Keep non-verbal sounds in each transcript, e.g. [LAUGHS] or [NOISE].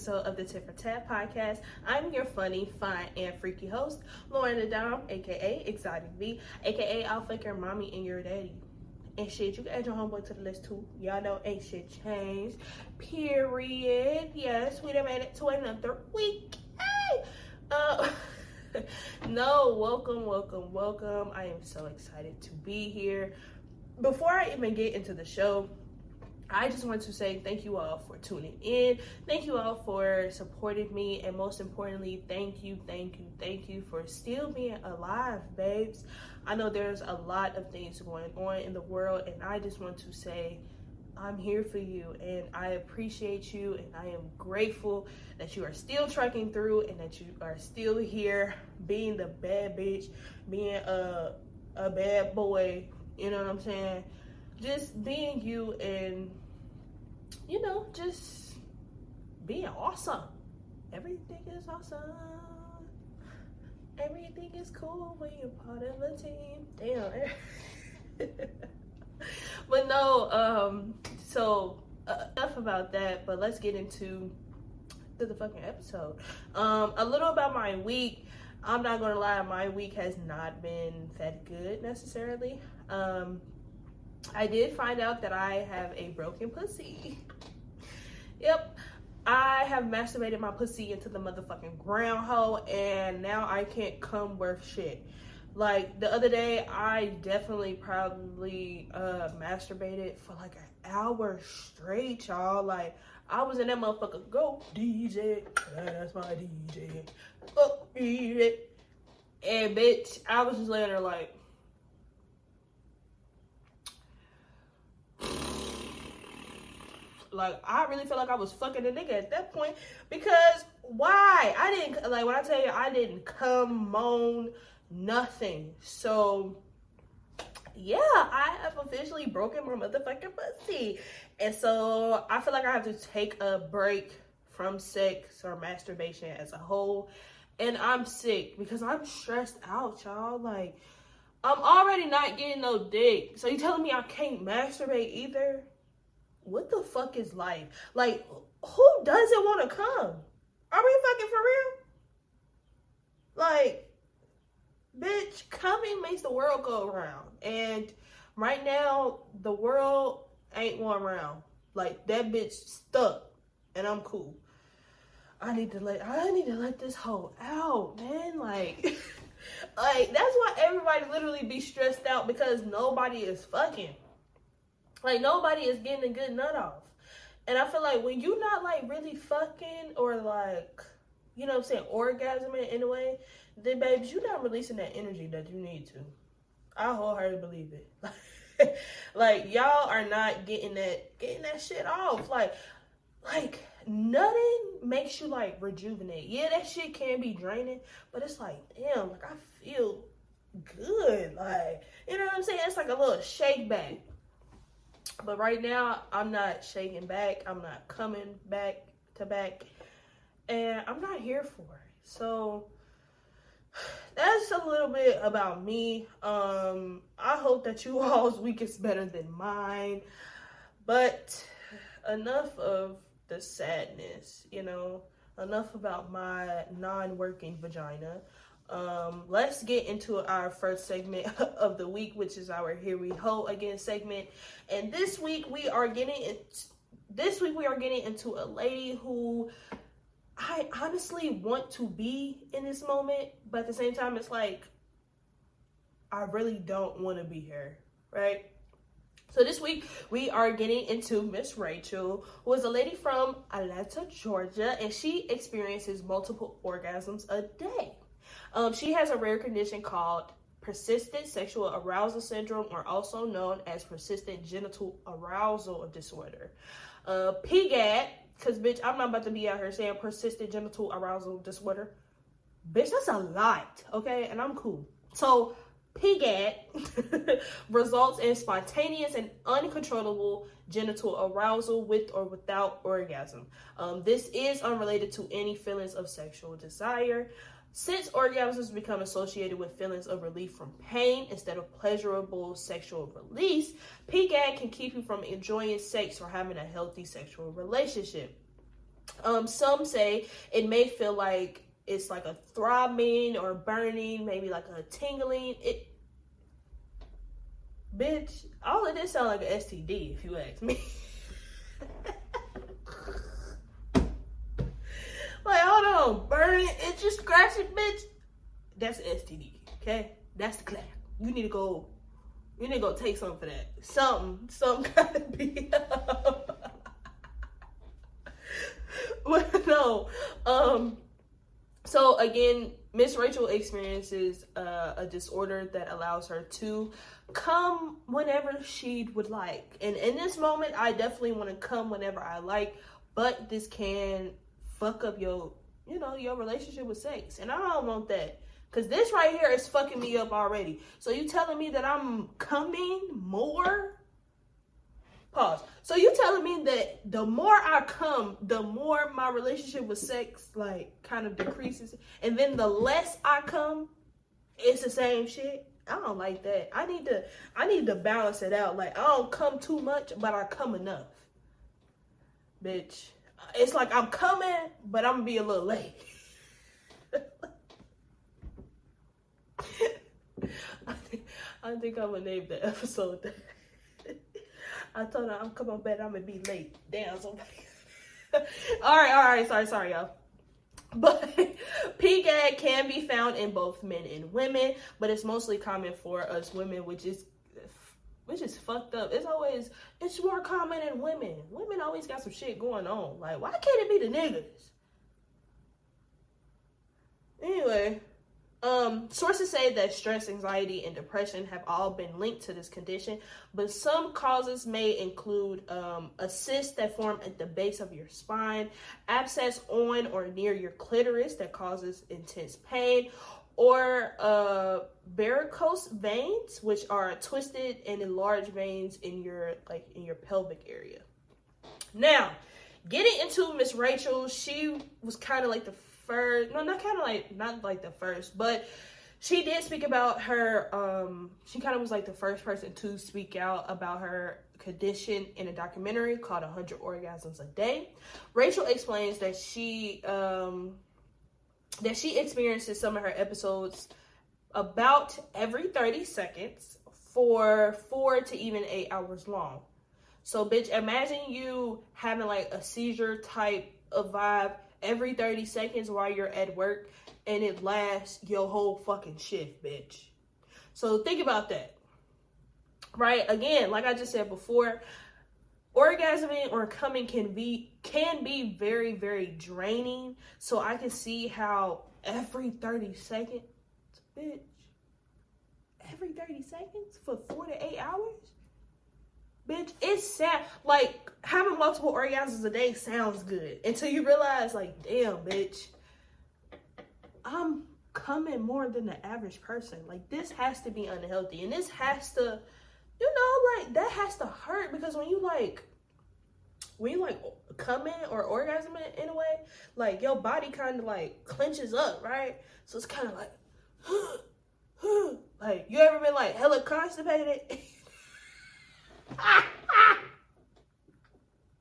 episode of the Tit for Tat podcast. I'm your funny, fun, and freaky host, Lauryn Adam, aka Exotic V, aka I'll fuck your mommy and your daddy. And shit, you can add your homeboy to the list too. Y'all know ain't shit changed. Period. Yes, we done made it to another week. Hey! Uh, [LAUGHS] no, welcome, welcome, welcome. I am so excited to be here. Before I even get into the show, I just want to say thank you all for tuning in. Thank you all for supporting me. And most importantly, thank you, thank you, thank you for still being alive, babes. I know there's a lot of things going on in the world, and I just want to say, I'm here for you and I appreciate you and I am grateful that you are still trucking through and that you are still here being the bad bitch, being a a bad boy, you know what I'm saying? Just being you and you know, just being awesome. Everything is awesome. Everything is cool when you're part of a team. Damn. [LAUGHS] but no, um, so uh, enough about that. But let's get into the, the fucking episode. Um, a little about my week. I'm not gonna lie, my week has not been that good necessarily. Um, I did find out that I have a broken pussy. Yep. I have masturbated my pussy into the motherfucking ground hole and now I can't come worth shit. Like the other day, I definitely probably uh masturbated for like an hour straight, y'all. Like I was in that motherfucker. Go DJ, that's my DJ. Go DJ. And bitch, I was just laying there like. Like I really felt like I was fucking a nigga at that point because why? I didn't like when I tell you I didn't come moan nothing. So yeah, I have officially broken my motherfucking pussy. And so I feel like I have to take a break from sex or masturbation as a whole. And I'm sick because I'm stressed out, y'all. Like, I'm already not getting no dick. So you telling me I can't masturbate either? What the fuck is life? Like, who doesn't want to come? Are we fucking for real? Like, bitch, coming makes the world go around. And right now, the world ain't going around. Like that bitch stuck, and I'm cool. I need to let I need to let this hoe out, man. Like, [LAUGHS] like that's why everybody literally be stressed out because nobody is fucking. Like nobody is getting a good nut off. And I feel like when you not like really fucking or like, you know what I'm saying, orgasming in a way, then babes, you're not releasing that energy that you need to. I wholeheartedly believe it. [LAUGHS] like y'all are not getting that getting that shit off. Like like nothing makes you like rejuvenate. Yeah, that shit can be draining, but it's like, damn, like I feel good. Like, you know what I'm saying? It's like a little shake back. But right now, I'm not shaking back. I'm not coming back to back. And I'm not here for it. So that's a little bit about me. Um, I hope that you [LAUGHS] all's week is better than mine. But enough of the sadness, you know, enough about my non working vagina. Um, let's get into our first segment [LAUGHS] of the week, which is our Here We Ho Again segment. And this week we are getting. This week we are getting into a lady who I honestly want to be in this moment, but at the same time, it's like I really don't want to be here, right? So this week we are getting into Miss Rachel, who is a lady from Atlanta, Georgia, and she experiences multiple orgasms a day. Um, she has a rare condition called persistent sexual arousal syndrome, or also known as persistent genital arousal disorder. Uh, PGAD Cause bitch, I'm not about to be out here saying persistent genital arousal disorder. Bitch, that's a lot, okay? And I'm cool. So PGAD [LAUGHS] results in spontaneous and uncontrollable genital arousal with or without orgasm. Um, this is unrelated to any feelings of sexual desire. Since orgasms become associated with feelings of relief from pain instead of pleasurable sexual release, PGAD can keep you from enjoying sex or having a healthy sexual relationship. Um, some say it may feel like it's like a throbbing or burning, maybe like a tingling. It, bitch, all of this sounds like an STD if you ask me. [LAUGHS] like, hold on, burning, itchy, scratching, bitch. That's STD, okay? That's the clap. You need to go. You need to go take something for that. Something, something [LAUGHS] gotta be [LAUGHS] but no, um, so again, Miss Rachel experiences uh, a disorder that allows her to come whenever she would like. And in this moment, I definitely want to come whenever I like, but this can fuck up your, you know, your relationship with sex. And I don't want that. Cause this right here is fucking me up already. So you telling me that I'm coming more Pause. So you telling me that the more I come, the more my relationship with sex like kind of decreases, and then the less I come, it's the same shit. I don't like that. I need to I need to balance it out. Like I don't come too much, but I come enough. Bitch. It's like I'm coming, but I'm gonna be a little late. [LAUGHS] I think I'm gonna name the episode. I told her I'm coming back. I'm gonna be late. Damn. So [LAUGHS] all right, all right. Sorry, sorry, y'all. But [LAUGHS] PGAD can be found in both men and women, but it's mostly common for us women, which is which is fucked up. It's always it's more common in women. Women always got some shit going on. Like, why can't it be the niggas? Anyway, um, sources say that stress, anxiety, and depression have all been linked to this condition, but some causes may include um, a cyst that form at the base of your spine, abscess on or near your clitoris that causes intense pain, or uh, varicose veins, which are twisted and enlarged veins in your like in your pelvic area. Now, getting into Miss Rachel, she was kind of like the first no not kind of like not like the first but she did speak about her um she kind of was like the first person to speak out about her condition in a documentary called 100 orgasms a day rachel explains that she um that she experiences some of her episodes about every 30 seconds for four to even eight hours long so bitch imagine you having like a seizure type of vibe every 30 seconds while you're at work and it lasts your whole fucking shift, bitch. So think about that. Right? Again, like I just said before, orgasming or coming can be can be very very draining. So I can see how every 30 seconds, bitch, every 30 seconds for 4 to 8 hours bitch, it's sad. Like having multiple orgasms a day sounds good until you realize, like, damn, bitch, I'm coming more than the average person. Like this has to be unhealthy, and this has to, you know, like that has to hurt because when you like. When you like come in or orgasm in, in a way, like your body kind of like clenches up, right? So it's kind of like, [GASPS] like you ever been like hella constipated? [LAUGHS]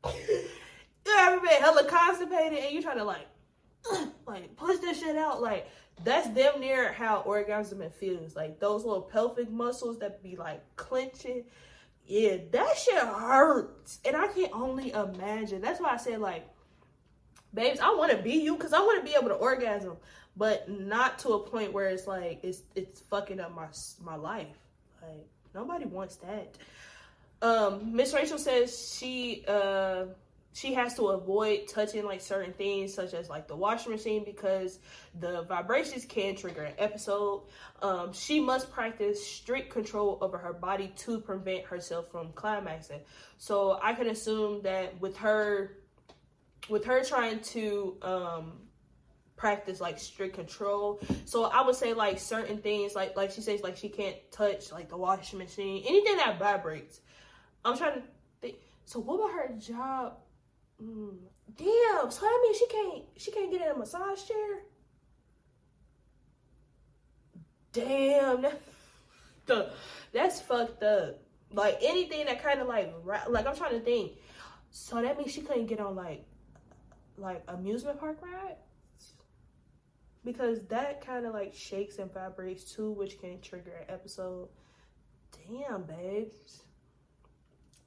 you ever been hella constipated and you trying to like, [CLEARS THROAT] like push this shit out? Like that's damn near how orgasm feels. Like those little pelvic muscles that be like clenching. Yeah, that shit hurts. And I can only imagine. That's why I said like, babes, I want to be you because I want to be able to orgasm, but not to a point where it's like it's it's fucking up my my life. Like nobody wants that. Um, Miss Rachel says she uh she has to avoid touching like certain things such as like the washing machine because the vibrations can trigger an episode um, she must practice strict control over her body to prevent herself from climaxing so i can assume that with her with her trying to um, practice like strict control so i would say like certain things like like she says like she can't touch like the washing machine anything that vibrates I'm trying to think. So what about her job? Damn. So that means she can't she can't get in a massage chair. Damn. That, that's fucked up. Like anything that kind of like like I'm trying to think. So that means she couldn't get on like like amusement park ride because that kind of like shakes and vibrates too, which can trigger an episode. Damn, babes.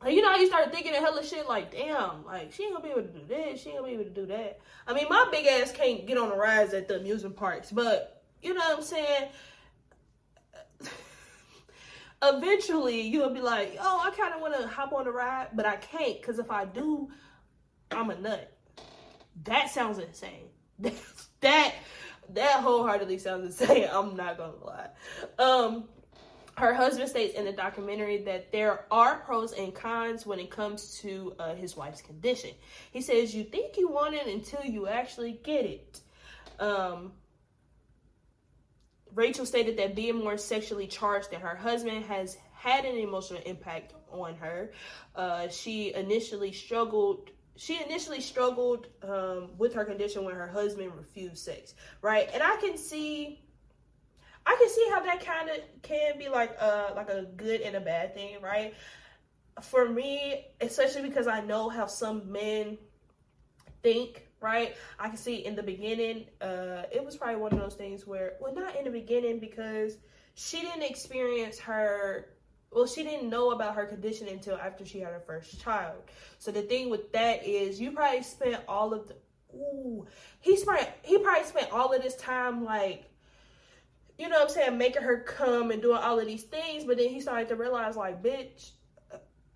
You know, how you start thinking of hella shit like, damn, like she ain't gonna be able to do this, she ain't gonna be able to do that. I mean, my big ass can't get on the rides at the amusement parks, but you know what I'm saying? [LAUGHS] Eventually, you'll be like, oh, I kind of want to hop on the ride, but I can't because if I do, I'm a nut. That sounds insane. [LAUGHS] that that wholeheartedly sounds insane. [LAUGHS] I'm not gonna lie. Um, her husband states in the documentary that there are pros and cons when it comes to uh, his wife's condition. He says, You think you want it until you actually get it. Um, Rachel stated that being more sexually charged than her husband has had an emotional impact on her. Uh, she initially struggled she initially struggled um, with her condition when her husband refused sex, right? And I can see, I can see how that kind of can be like a like a good and a bad thing, right? For me, especially because I know how some men think, right? I can see in the beginning, uh, it was probably one of those things where, well, not in the beginning because she didn't experience her well, she didn't know about her condition until after she had her first child. So the thing with that is, you probably spent all of the ooh, he spent he probably spent all of this time like, you know what I'm saying, making her come and doing all of these things. But then he started to realize, like, bitch,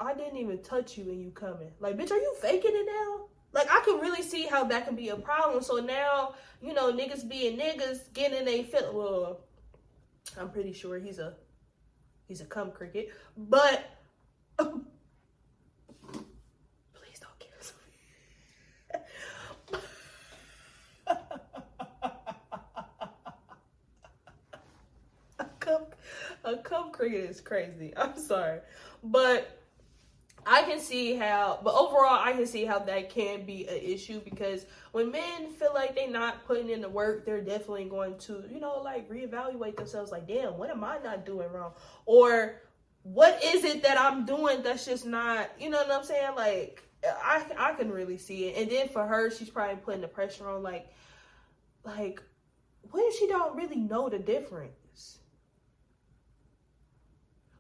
I didn't even touch you and you coming. Like, bitch, are you faking it now? Like, I can really see how that can be a problem. So now, you know, niggas being niggas, getting a fit. Well, I'm pretty sure he's a He's a cum cricket, but [LAUGHS] please don't kill me. a cum, a cum cricket is crazy. [LAUGHS] I'm sorry, but I can see how, but overall, I can see how that can be an issue because when men feel like they're not putting in the work, they're definitely going to, you know, like reevaluate themselves like, damn, what am I not doing wrong? Or what is it that I'm doing that's just not, you know what I'm saying? Like, I, I can really see it. And then for her, she's probably putting the pressure on, like, like, what if she don't really know the difference?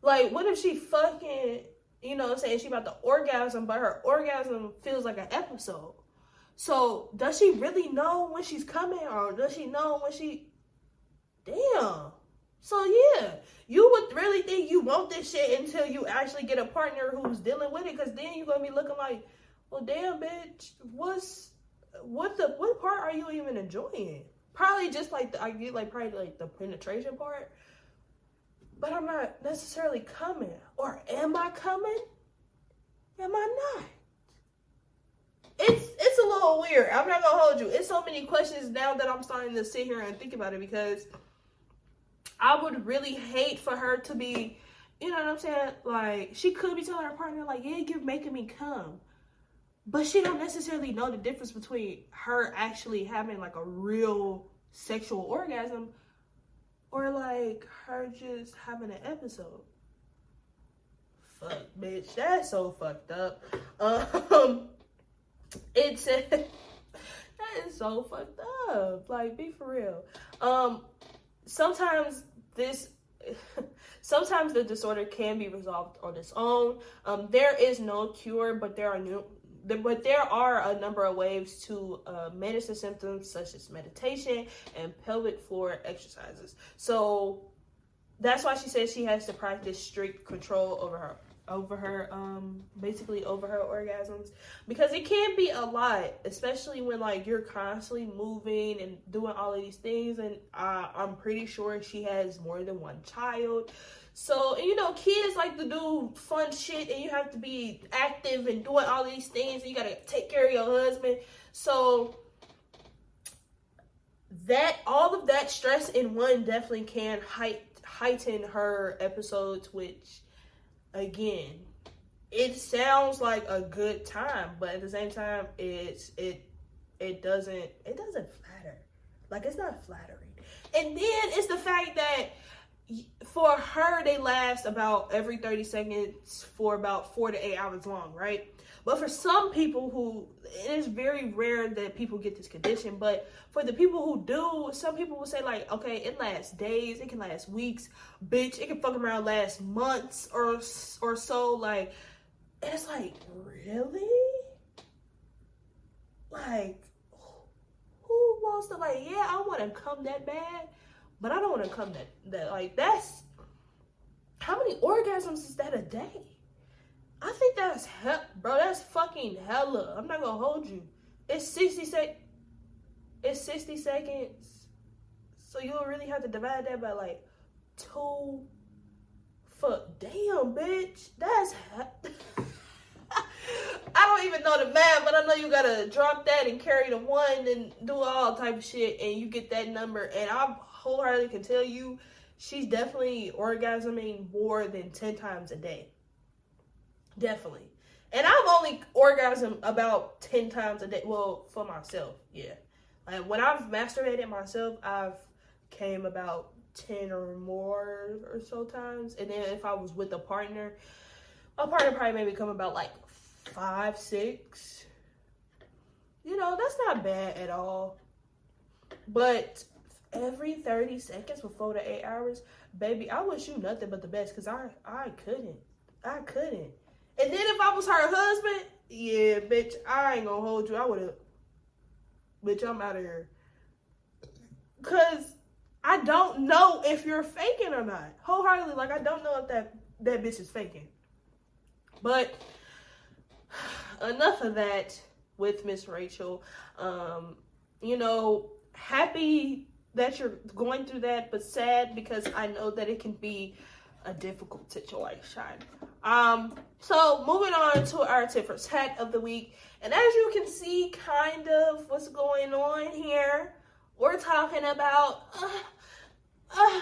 Like, what if she fucking you know I'm saying? She about to orgasm, but her orgasm feels like an episode. So does she really know when she's coming or does she know when she damn. So yeah, you would really think you want this shit until you actually get a partner who's dealing with it, because then you're gonna be looking like, well, damn, bitch, what's what the what part are you even enjoying? Probably just like the, I get like probably like the penetration part, but I'm not necessarily coming. Or am I coming? Am I not? It's it's a little weird. I'm not gonna hold you. It's so many questions now that I'm starting to sit here and think about it because I would really hate for her to be, you know what I'm saying? Like she could be telling her partner, like, yeah, you're making me come. But she don't necessarily know the difference between her actually having like a real sexual orgasm or like her just having an episode. Fuck, bitch, that's so fucked up. Um, [LAUGHS] it's [LAUGHS] that is so fucked up. Like, be for real. Um, sometimes this. [LAUGHS] Sometimes the disorder can be resolved on its own. Um, there is no cure, but there are new, but there are a number of ways to uh, manage the symptoms, such as meditation and pelvic floor exercises. So that's why she says she has to practice strict control over her over her um basically over her orgasms. Because it can be a lot especially when like you're constantly moving and doing all of these things. And uh, i'm pretty sure she has more than one child so, you know, kids like to do fun shit and you have to be active and doing all these things and you got to take care of your husband. So, that all of that stress in one definitely can height, heighten her episodes, which again, it sounds like a good time, but at the same time, it's it it doesn't it doesn't flatter. Like it's not flattering. And then it's the fact that for her, they last about every 30 seconds for about four to eight hours long, right? But for some people who, it is very rare that people get this condition. But for the people who do, some people will say, like, okay, it lasts days, it can last weeks. Bitch, it can fuck around last months or, or so. Like, it's like, really? Like, who wants to, like, yeah, I want to come that bad, but I don't want to come that, that, like, that's, how many orgasms is that a day? I think that's hell, bro. That's fucking hella. I'm not gonna hold you. It's 60 sec. It's 60 seconds. So you'll really have to divide that by like two. Fuck, damn, bitch. That's. [LAUGHS] [LAUGHS] I don't even know the math, but I know you gotta drop that and carry the one and do all type of shit, and you get that number. And I wholeheartedly can tell you, she's definitely orgasming more than ten times a day. Definitely. And I've only orgasmed about 10 times a day. Well, for myself, yeah. Like when I've masturbated myself, I've came about 10 or more or so times. And then if I was with a partner, a partner probably maybe come about like five, six. You know, that's not bad at all. But every 30 seconds for four to eight hours, baby, I wish you nothing but the best because I, I couldn't. I couldn't. And then if I was her husband, yeah, bitch, I ain't gonna hold you. I would have, bitch, I'm out of here. Cause I don't know if you're faking or not. Wholeheartedly, like I don't know if that that bitch is faking. But enough of that with Miss Rachel. Um, you know, happy that you're going through that, but sad because I know that it can be a difficult situation. Um, so moving on to our tip for tat of the week. And as you can see, kind of what's going on here, we're talking about uh, uh,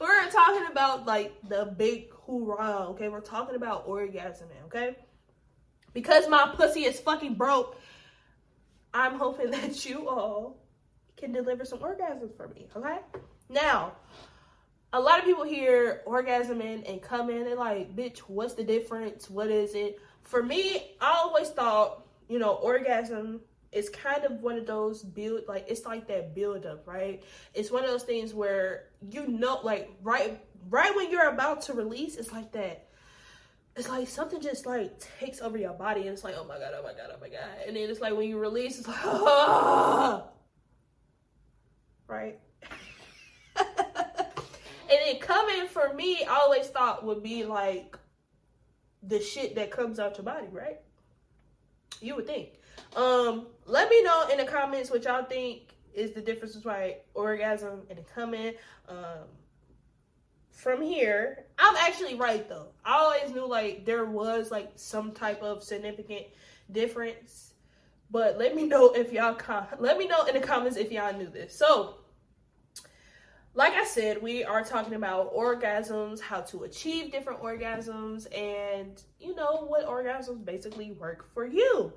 we're talking about like the big hoorah, okay? We're talking about orgasming, okay? Because my pussy is fucking broke, I'm hoping [LAUGHS] that you all can deliver some orgasms for me, okay? Now, a lot of people hear orgasming and come in and like, bitch, what's the difference? What is it? For me, I always thought, you know, orgasm is kind of one of those build like it's like that build up, right? It's one of those things where you know like right right when you're about to release, it's like that. It's like something just like takes over your body and it's like, oh my god, oh my god, oh my god. And then it's like when you release, it's like, ah! [LAUGHS] right? [LAUGHS] And then coming for me, I always thought would be like the shit that comes out your body, right? You would think. Um, let me know in the comments what y'all think is the difference between orgasm and coming. Um, from here, I'm actually right though. I always knew like there was like some type of significant difference, but let me know if y'all com- let me know in the comments if y'all knew this. So like I said, we are talking about orgasms, how to achieve different orgasms, and you know what orgasms basically work for you.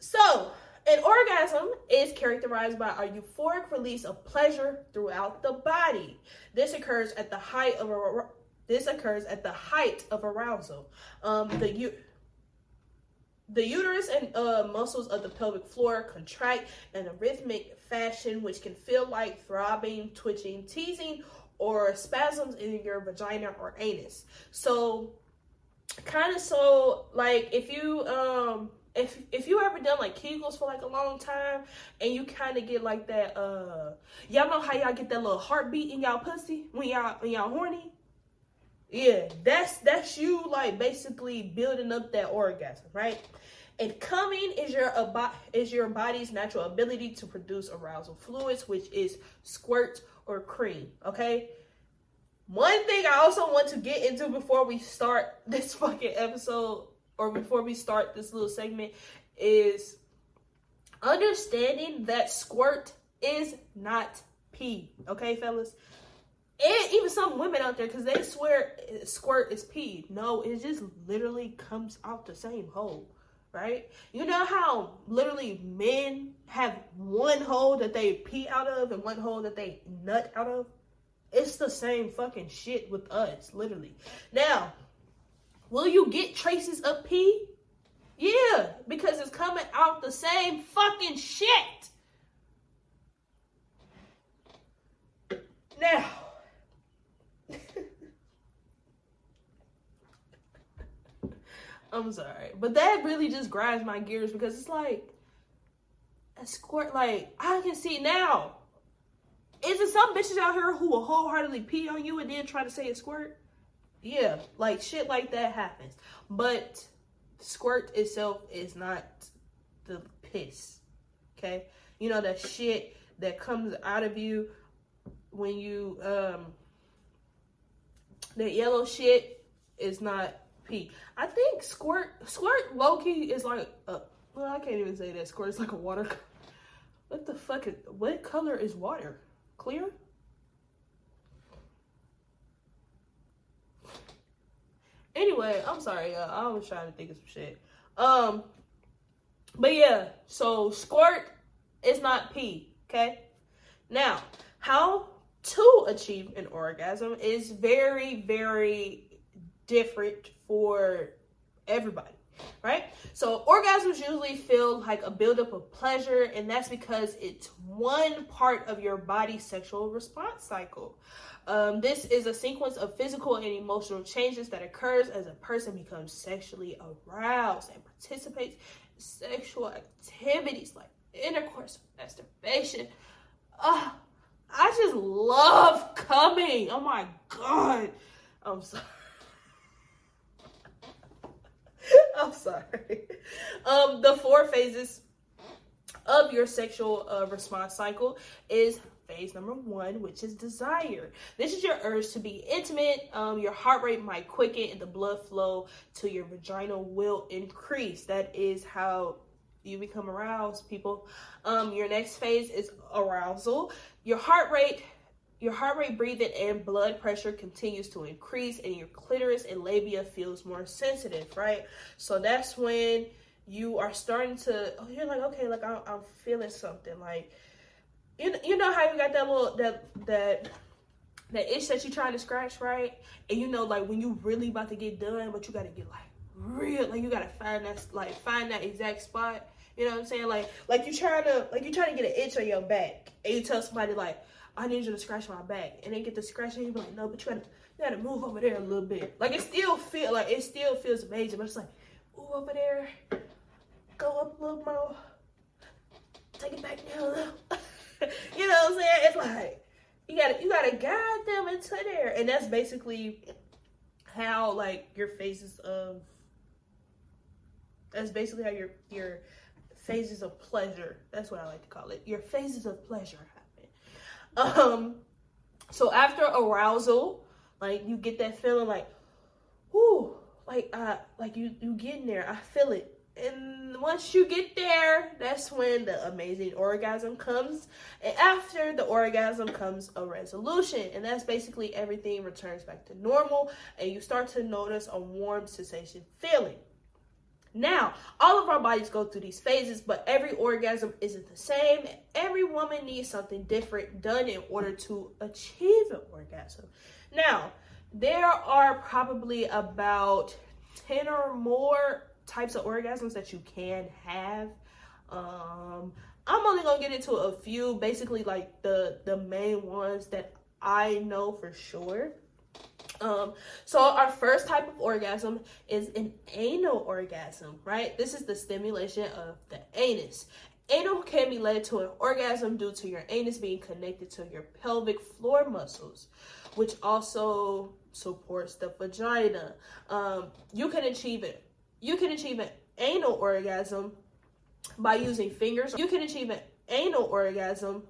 So, an orgasm is characterized by a euphoric release of pleasure throughout the body. This occurs at the height of a this occurs at the height of arousal. Um, the the uterus and uh, muscles of the pelvic floor contract in a rhythmic fashion, which can feel like throbbing, twitching, teasing, or spasms in your vagina or anus. So, kind of so like if you um if if you ever done like Kegels for like a long time and you kind of get like that uh y'all know how y'all get that little heartbeat in y'all pussy when y'all when y'all horny yeah, that's that's you like basically building up that orgasm, right? And coming is your is your body's natural ability to produce arousal fluids, which is squirt or cream. Okay. One thing I also want to get into before we start this fucking episode or before we start this little segment is understanding that squirt is not pee. Okay, fellas? and even some women out there because they swear squirt is pee. No, it just literally comes out the same hole. right? You know how literally men have one hole that they pee out of and one hole that they nut out of? It's the same fucking shit with us, literally. Now, will you get traces of pee? Yeah, because it's coming out the same fucking shit. Now, [LAUGHS] I'm sorry, but that really just grinds my gears because it's like a squirt. Like I can see now. Is it some bitches out here who will wholeheartedly pee on you and then try to say it squirt? Yeah, like shit like that happens. But squirt itself is not the piss. Okay? You know that shit that comes out of you when you um that yellow shit is not pee. I think squirt squirt low key is like a, well I can't even say that squirt is like a water. [LAUGHS] What the fuck is what color is water? Clear? Anyway, I'm sorry, y'all. I was trying to think of some shit. Um, but yeah, so squirt is not pee, okay? Now, how to achieve an orgasm is very, very different for everybody, right? So orgasms usually feel like a buildup of pleasure, and that's because it's one part of your body's sexual response cycle. Um, this is a sequence of physical and emotional changes that occurs as a person becomes sexually aroused and participates in sexual activities like intercourse, masturbation. Uh, I just love coming. Oh my god. I'm sorry. [LAUGHS] I'm sorry. Um, the four phases of your sexual uh, response cycle is phase number one, which is desire. This is your urge to be intimate. Um, your heart rate might quicken and the blood flow to your vagina will increase. That is how you become aroused, people. Um, your next phase is arousal. Your heart rate your heart rate, breathing, and blood pressure continues to increase, and your clitoris and labia feels more sensitive, right? So that's when you are starting to, oh, you're like, okay, like I'm, I'm feeling something, like you, you know how you got that little that that that itch that you're trying to scratch, right? And you know, like when you really about to get done, but you gotta get like real, like you gotta find that like find that exact spot. You know what I'm saying? Like like you trying to like you trying to get an itch on your back, and you tell somebody like, I need you to scratch my back, and they get the scratch, and you be like, no, but you gotta you gotta move over there a little bit. Like it still feel like it still feels amazing, but it's like move over there, go up a little more, take it back down a little. [LAUGHS] you know what I'm saying? It's like you gotta you gotta guide them into there, and that's basically how like your phases of that's basically how your your phases of pleasure. That's what I like to call it. Your phases of pleasure. Um, so after arousal, like you get that feeling like, whoo, like uh, like you you getting there. I feel it and once you get there, that's when the amazing orgasm comes. And after the orgasm comes a resolution. And that's basically everything returns back to normal. And you start to notice a warm sensation feeling. Now, all of our bodies go through these phases, but every orgasm isn't the same. Every woman needs something different done in order to achieve an orgasm. Now, there are probably about 10 or more types of orgasms that you can have. Um, I'm only gonna get into a few, basically like the the main ones that I know for sure. Um, so our first type of orgasm is an anal orgasm, right? This is the stimulation of the anus. Anal can be led to an orgasm due to your anus being connected to your pelvic floor muscles, which also supports the vagina. Um, you can achieve it you can achieve an anal orgasm by using fingers. You can achieve an anal orgasm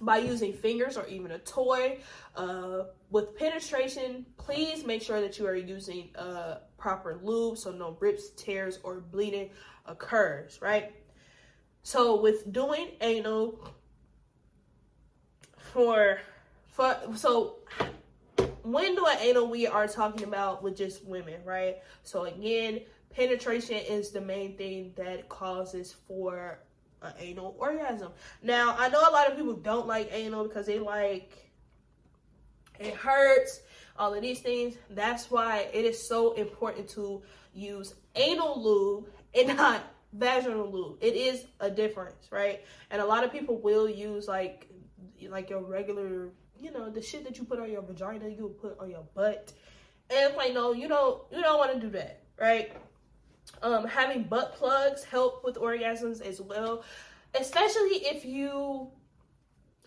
by using fingers or even a toy. Uh, with penetration, please make sure that you are using uh, proper lube so no rips, tears, or bleeding occurs, right? So with doing anal for for so when doing anal we are talking about with just women, right? So again, penetration is the main thing that causes for an anal orgasm. Now, I know a lot of people don't like anal because they like it hurts, all of these things. That's why it is so important to use anal lube and not vaginal lube. It is a difference, right? And a lot of people will use like like your regular, you know, the shit that you put on your vagina, you put on your butt. And it's like, no, you don't you don't want to do that, right? Um, having butt plugs help with orgasms as well, especially if you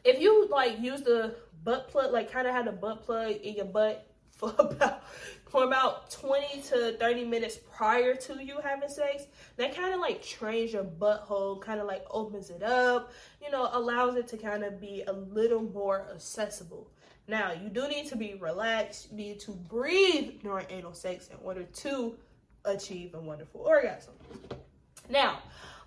if you like use the butt plug, like kind of had a butt plug in your butt [LAUGHS] for about for about 20 to 30 minutes prior to you having sex, that kind of like trains your butthole, kind of like opens it up, you know, allows it to kind of be a little more accessible. Now, you do need to be relaxed, you need to breathe during anal sex in order to achieve a wonderful orgasm. Now,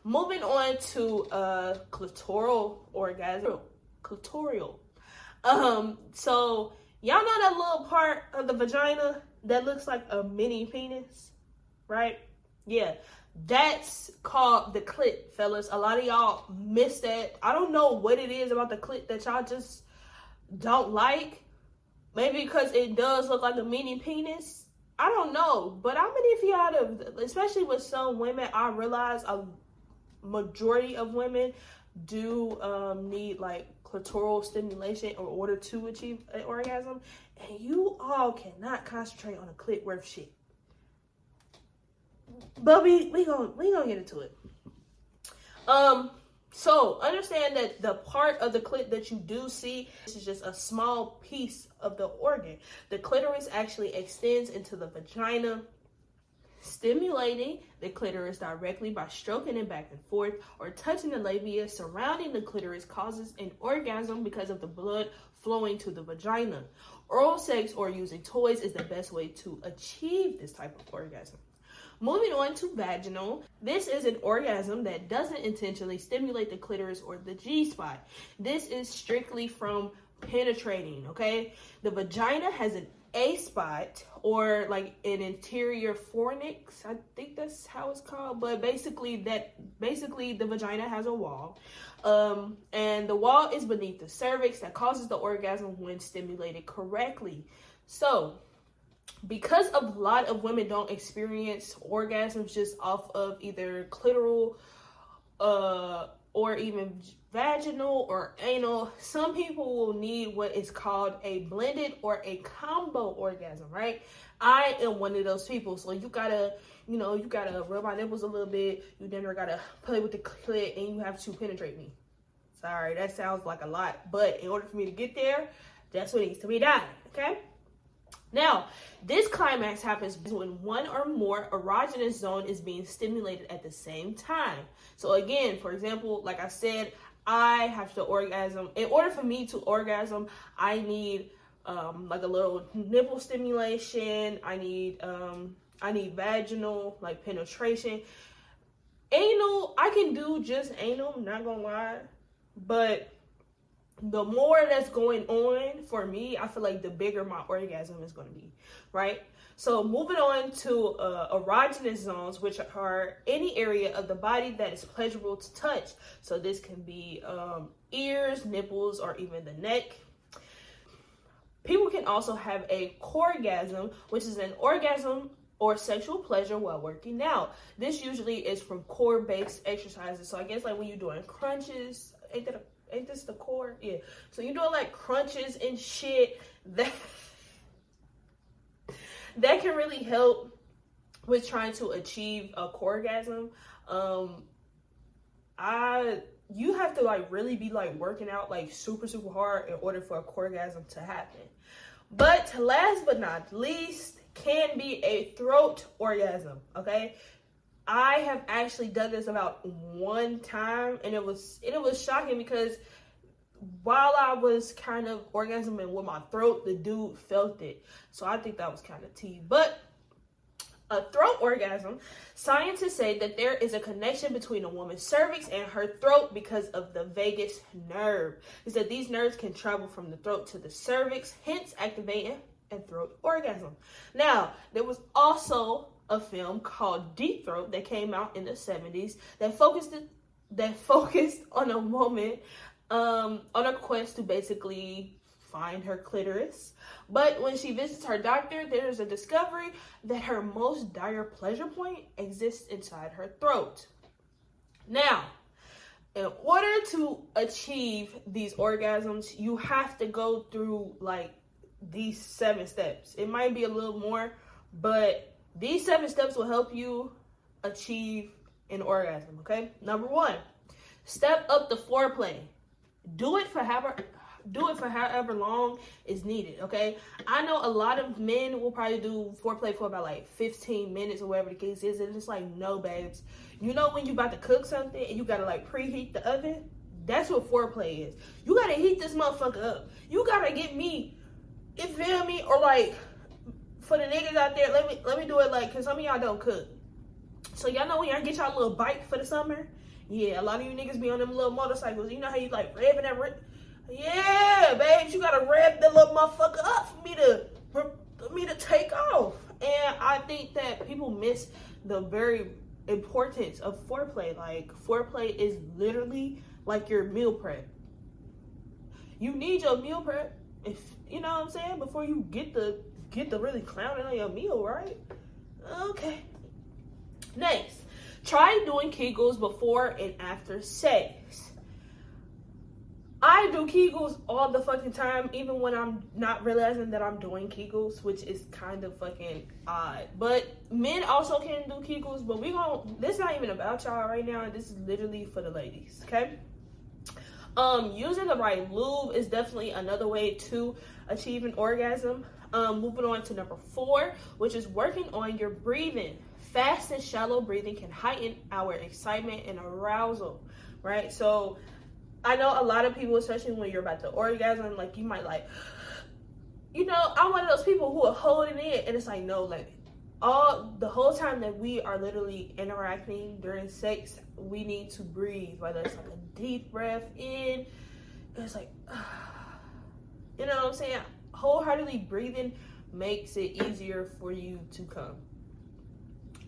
moving on to uh clitoral orgasm. Clitoral. Um, so y'all know that little part of the vagina that looks like a mini penis, right? Yeah, that's called the clit, fellas. A lot of y'all miss that. I don't know what it is about the clit that y'all just don't like. Maybe because it does look like a mini penis. I don't know, but how many of y'all, have, especially with some women, I realize a majority of women do um, need like clitoral stimulation in order to achieve an orgasm, and you all cannot concentrate on a clit worth shit. But we we gonna we gonna get into it. Um, so understand that the part of the clit that you do see this is just a small piece of the organ. The clitoris actually extends into the vagina stimulating the clitoris directly by stroking it back and forth or touching the labia surrounding the clitoris causes an orgasm because of the blood flowing to the vagina. Oral sex or using toys is the best way to achieve this type of orgasm. Moving on to vaginal, this is an orgasm that doesn't intentionally stimulate the clitoris or the G spot. This is strictly from penetrating, okay? The vagina has an a spot or like an anterior fornix. I think that's how it's called. But basically, that basically the vagina has a wall, um, and the wall is beneath the cervix that causes the orgasm when stimulated correctly. So, because a lot of women don't experience orgasms just off of either clitoral, uh, or even vaginal or anal, some people will need what is called a blended or a combo orgasm, right? I am one of those people. So you gotta, you know, you gotta rub my nipples a little bit. You then gotta play with the clit and you have to penetrate me. Sorry, that sounds like a lot. But in order for me to get there, that's what needs to be done, okay? Now, this climax happens when one or more erogenous zone is being stimulated at the same time. So again, for example, like I said, I have to orgasm. In order for me to orgasm, I need um, like a little nipple stimulation. I need um, I need vaginal like penetration. Anal, I can do just anal. Not gonna lie, but the more that's going on for me, I feel like the bigger my orgasm is going to be, right? So moving on to uh, erogenous zones, which are any area of the body that is pleasurable to touch. So this can be um, ears, nipples, or even the neck. People can also have a coregasm, which is an orgasm or sexual pleasure while working out. This usually is from core-based exercises. So I guess like when you're doing crunches, ain't that a, ain't this the core? Yeah. So you're doing like crunches and shit that that can really help with trying to achieve a coregasm. Um, I you have to like really be like working out like super super hard in order for a coregasm to happen. But last but not least, can be a throat orgasm. Okay, I have actually done this about one time, and it was it was shocking because while I was kind of orgasming with my throat, the dude felt it. So I think that was kind of tea. But a throat orgasm, scientists say that there is a connection between a woman's cervix and her throat because of the vagus nerve. Is that these nerves can travel from the throat to the cervix, hence activating a throat orgasm. Now, there was also a film called Deep Throat that came out in the 70s that focused that focused [LAUGHS] on a woman um, on a quest to basically find her clitoris. But when she visits her doctor, there's a discovery that her most dire pleasure point exists inside her throat. Now, in order to achieve these orgasms, you have to go through like these seven steps. It might be a little more, but these seven steps will help you achieve an orgasm, okay? Number one, step up the foreplay. Do it for however do it for however long is needed, okay? I know a lot of men will probably do foreplay for about like 15 minutes or whatever the case is, and it's like, no, babes. You know when you about to cook something and you gotta like preheat the oven? That's what foreplay is. You gotta heat this motherfucker up. You gotta get me, you feel me? Or like, for the niggas out there, let me let me do it like, cause some of y'all don't cook. So y'all know when y'all get y'all little bike for the summer? Yeah, a lot of you niggas be on them little motorcycles. You know how you like revving that yeah, babes, you gotta rev the little motherfucker up for me to for me to take off. And I think that people miss the very importance of foreplay. Like foreplay is literally like your meal prep. You need your meal prep if you know what I'm saying before you get the get the really clowning on your meal, right? Okay. Next, try doing Kegels before and after sex. I do Kegels all the fucking time, even when I'm not realizing that I'm doing Kegels, which is kind of fucking odd. But men also can do Kegels, but we to this is not even about y'all right now. This is literally for the ladies, okay? Um, using the right lube is definitely another way to achieve an orgasm. Um, moving on to number four, which is working on your breathing. Fast and shallow breathing can heighten our excitement and arousal, right? So I know a lot of people, especially when you're about to orgasm, like you might like, [SIGHS] you know, I'm one of those people who are holding it, and it's like no, like all the whole time that we are literally interacting during sex, we need to breathe. Whether it's like a deep breath in, it's like, [SIGHS] you know what I'm saying? Wholeheartedly breathing makes it easier for you to come.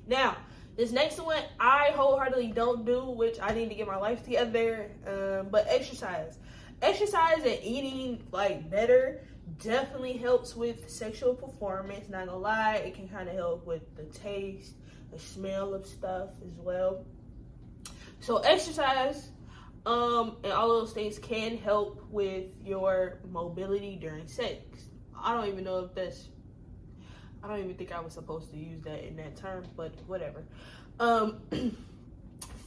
Now, this next one, I wholeheartedly don't do, which I need to get my life together. Um, but exercise, exercise and eating like better definitely helps with sexual performance. Not gonna lie, it can kind of help with the taste, the smell of stuff as well. So exercise, um, and all those things can help with your mobility during sex. I don't even know if that's I don't even think I was supposed to use that in that term, but whatever. Um, [CLEARS THROAT]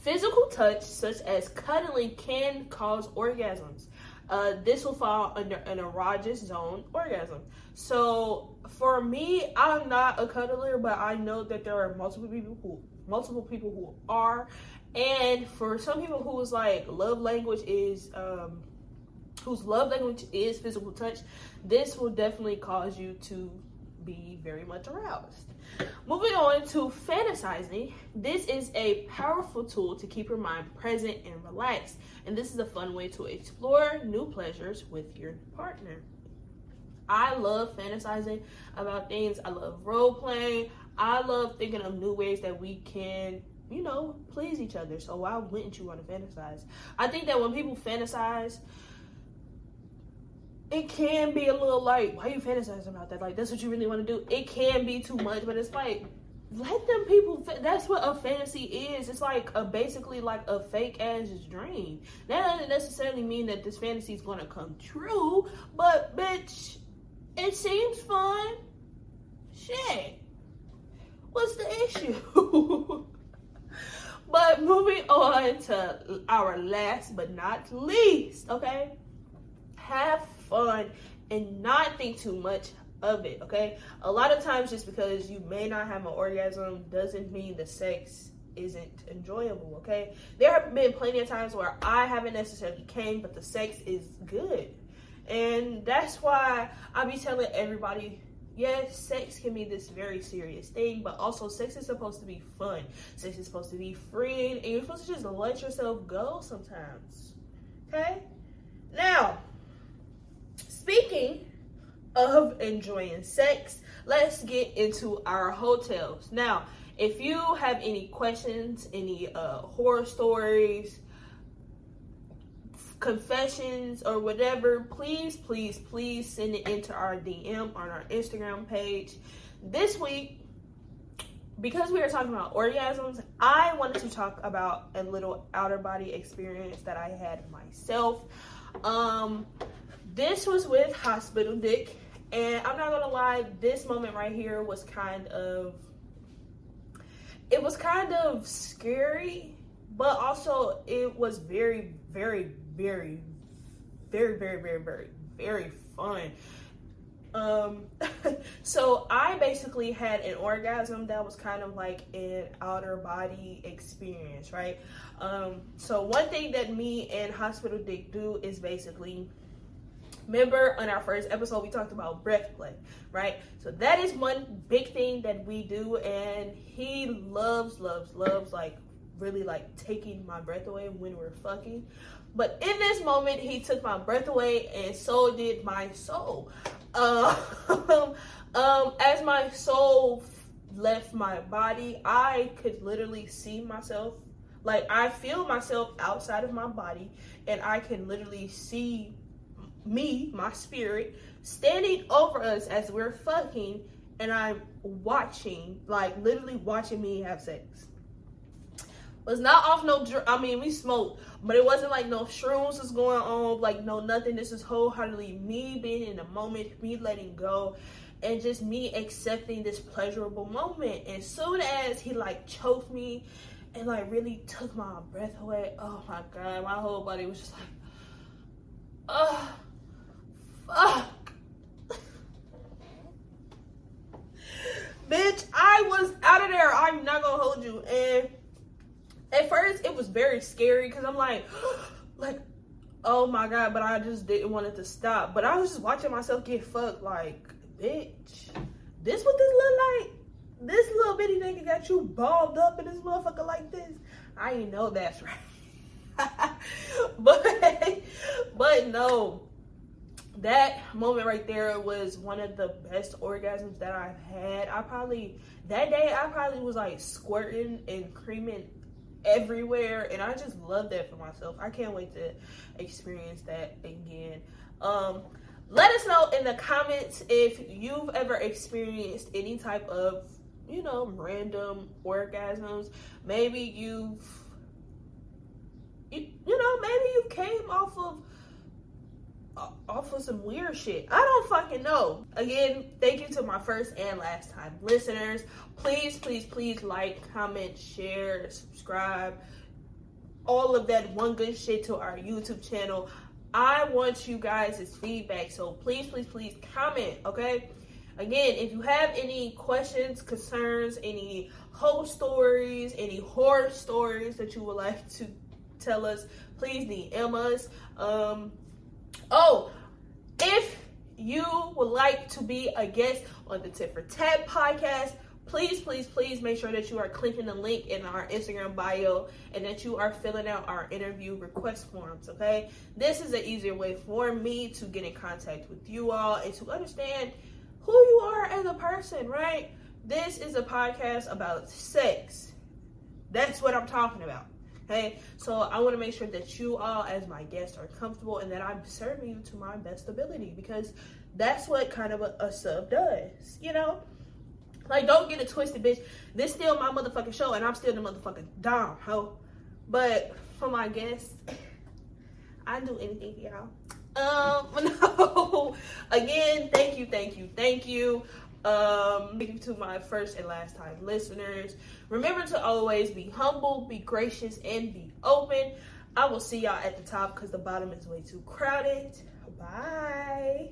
physical touch, such as cuddling, can cause orgasms. Uh, this will fall under an erogenous zone orgasm. So for me, I'm not a cuddler, but I know that there are multiple people who multiple people who are. And for some people whose like love language is um, whose love language is physical touch, this will definitely cause you to be very much aroused. Moving on to fantasizing, this is a powerful tool to keep your mind present and relaxed, and this is a fun way to explore new pleasures with your partner. I love fantasizing about things. I love role playing. I love thinking of new ways that we can, you know, please each other. So why wouldn't you want to fantasize? I think that when people fantasize, it can be a little like, why you fantasizing about that? Like, that's what you really want to do. It can be too much, but it's like, let them people. That's what a fantasy is. It's like a basically like a fake ass dream. That doesn't necessarily mean that this fantasy is gonna come true, but bitch, it seems fun. Shit, what's the issue? [LAUGHS] but moving on to our last but not least, okay? Have fun and not think too much of it, okay? A lot of times, just because you may not have an orgasm doesn't mean the sex isn't enjoyable, okay? There have been plenty of times where I haven't necessarily came, but the sex is good. And that's why I be telling everybody yes, sex can be this very serious thing, but also sex is supposed to be fun. Sex is supposed to be freeing, and you're supposed to just let yourself go sometimes. Okay? Now, Speaking of enjoying sex, let's get into our hotels. Now, if you have any questions, any uh, horror stories, confessions, or whatever, please, please, please send it into our DM on our Instagram page. This week, because we are talking about orgasms, I wanted to talk about a little outer body experience that I had myself. Um, this was with Hospital Dick, and I'm not gonna lie, this moment right here was kind of it was kind of scary, but also it was very, very, very, very, very, very, very, very fun. Um, [LAUGHS] so I basically had an orgasm that was kind of like an outer body experience, right? Um, so one thing that me and Hospital Dick do is basically Remember on our first episode, we talked about breath play, right? So that is one big thing that we do, and he loves, loves, loves, like really like taking my breath away when we're fucking. But in this moment, he took my breath away, and so did my soul. Um, [LAUGHS] um, as my soul left my body, I could literally see myself. Like I feel myself outside of my body, and I can literally see me, my spirit, standing over us as we're fucking, and I'm watching, like literally watching me have sex. Was not off no. I mean, we smoked, but it wasn't like no shrooms was going on, like no nothing. This is wholeheartedly me being in the moment, me letting go, and just me accepting this pleasurable moment. And soon as he like choked me and like really took my breath away, oh my god, my whole body was just like, oh Fuck. [LAUGHS] Bitch, I was out of there. I'm not gonna hold you. And at first, it was very scary because I'm like, [GASPS] like, oh my god, but I just didn't want it to stop. But I was just watching myself get fucked. Like, bitch, this what this look like? This little bitty nigga got you balled up in this motherfucker like this. I ain't know that's [LAUGHS] right. but, but no, that moment right there was one of the best orgasms that I've had. I probably that day I probably was like squirting and creaming everywhere and I just love that for myself. I can't wait to experience that again. Um let us know in the comments if you've ever experienced any type of, you know, random orgasms. Maybe you've you, you know, maybe you came off of off of some weird shit. I don't fucking know. Again, thank you to my first and last time listeners. Please, please, please like, comment, share, subscribe, all of that one good shit to our YouTube channel. I want you guys' feedback. So please, please, please comment, okay? Again, if you have any questions, concerns, any whole stories, any horror stories that you would like to tell us, please DM us. Um, Oh, if you would like to be a guest on the Tit for Tat podcast, please, please, please make sure that you are clicking the link in our Instagram bio and that you are filling out our interview request forms, okay? This is an easier way for me to get in contact with you all and to understand who you are as a person, right? This is a podcast about sex. That's what I'm talking about. Okay, so I want to make sure that you all, as my guests, are comfortable and that I'm serving you to my best ability because that's what kind of a, a sub does, you know? Like, don't get it twisted, bitch. This still my motherfucking show, and I'm still the motherfucking dom, ho. But for my guests, [COUGHS] I do anything for y'all. Um, [LAUGHS] no. Again, thank you, thank you, thank you. Um, thank you to my first and last time listeners. Remember to always be humble, be gracious, and be open. I will see y'all at the top because the bottom is way too crowded. Bye.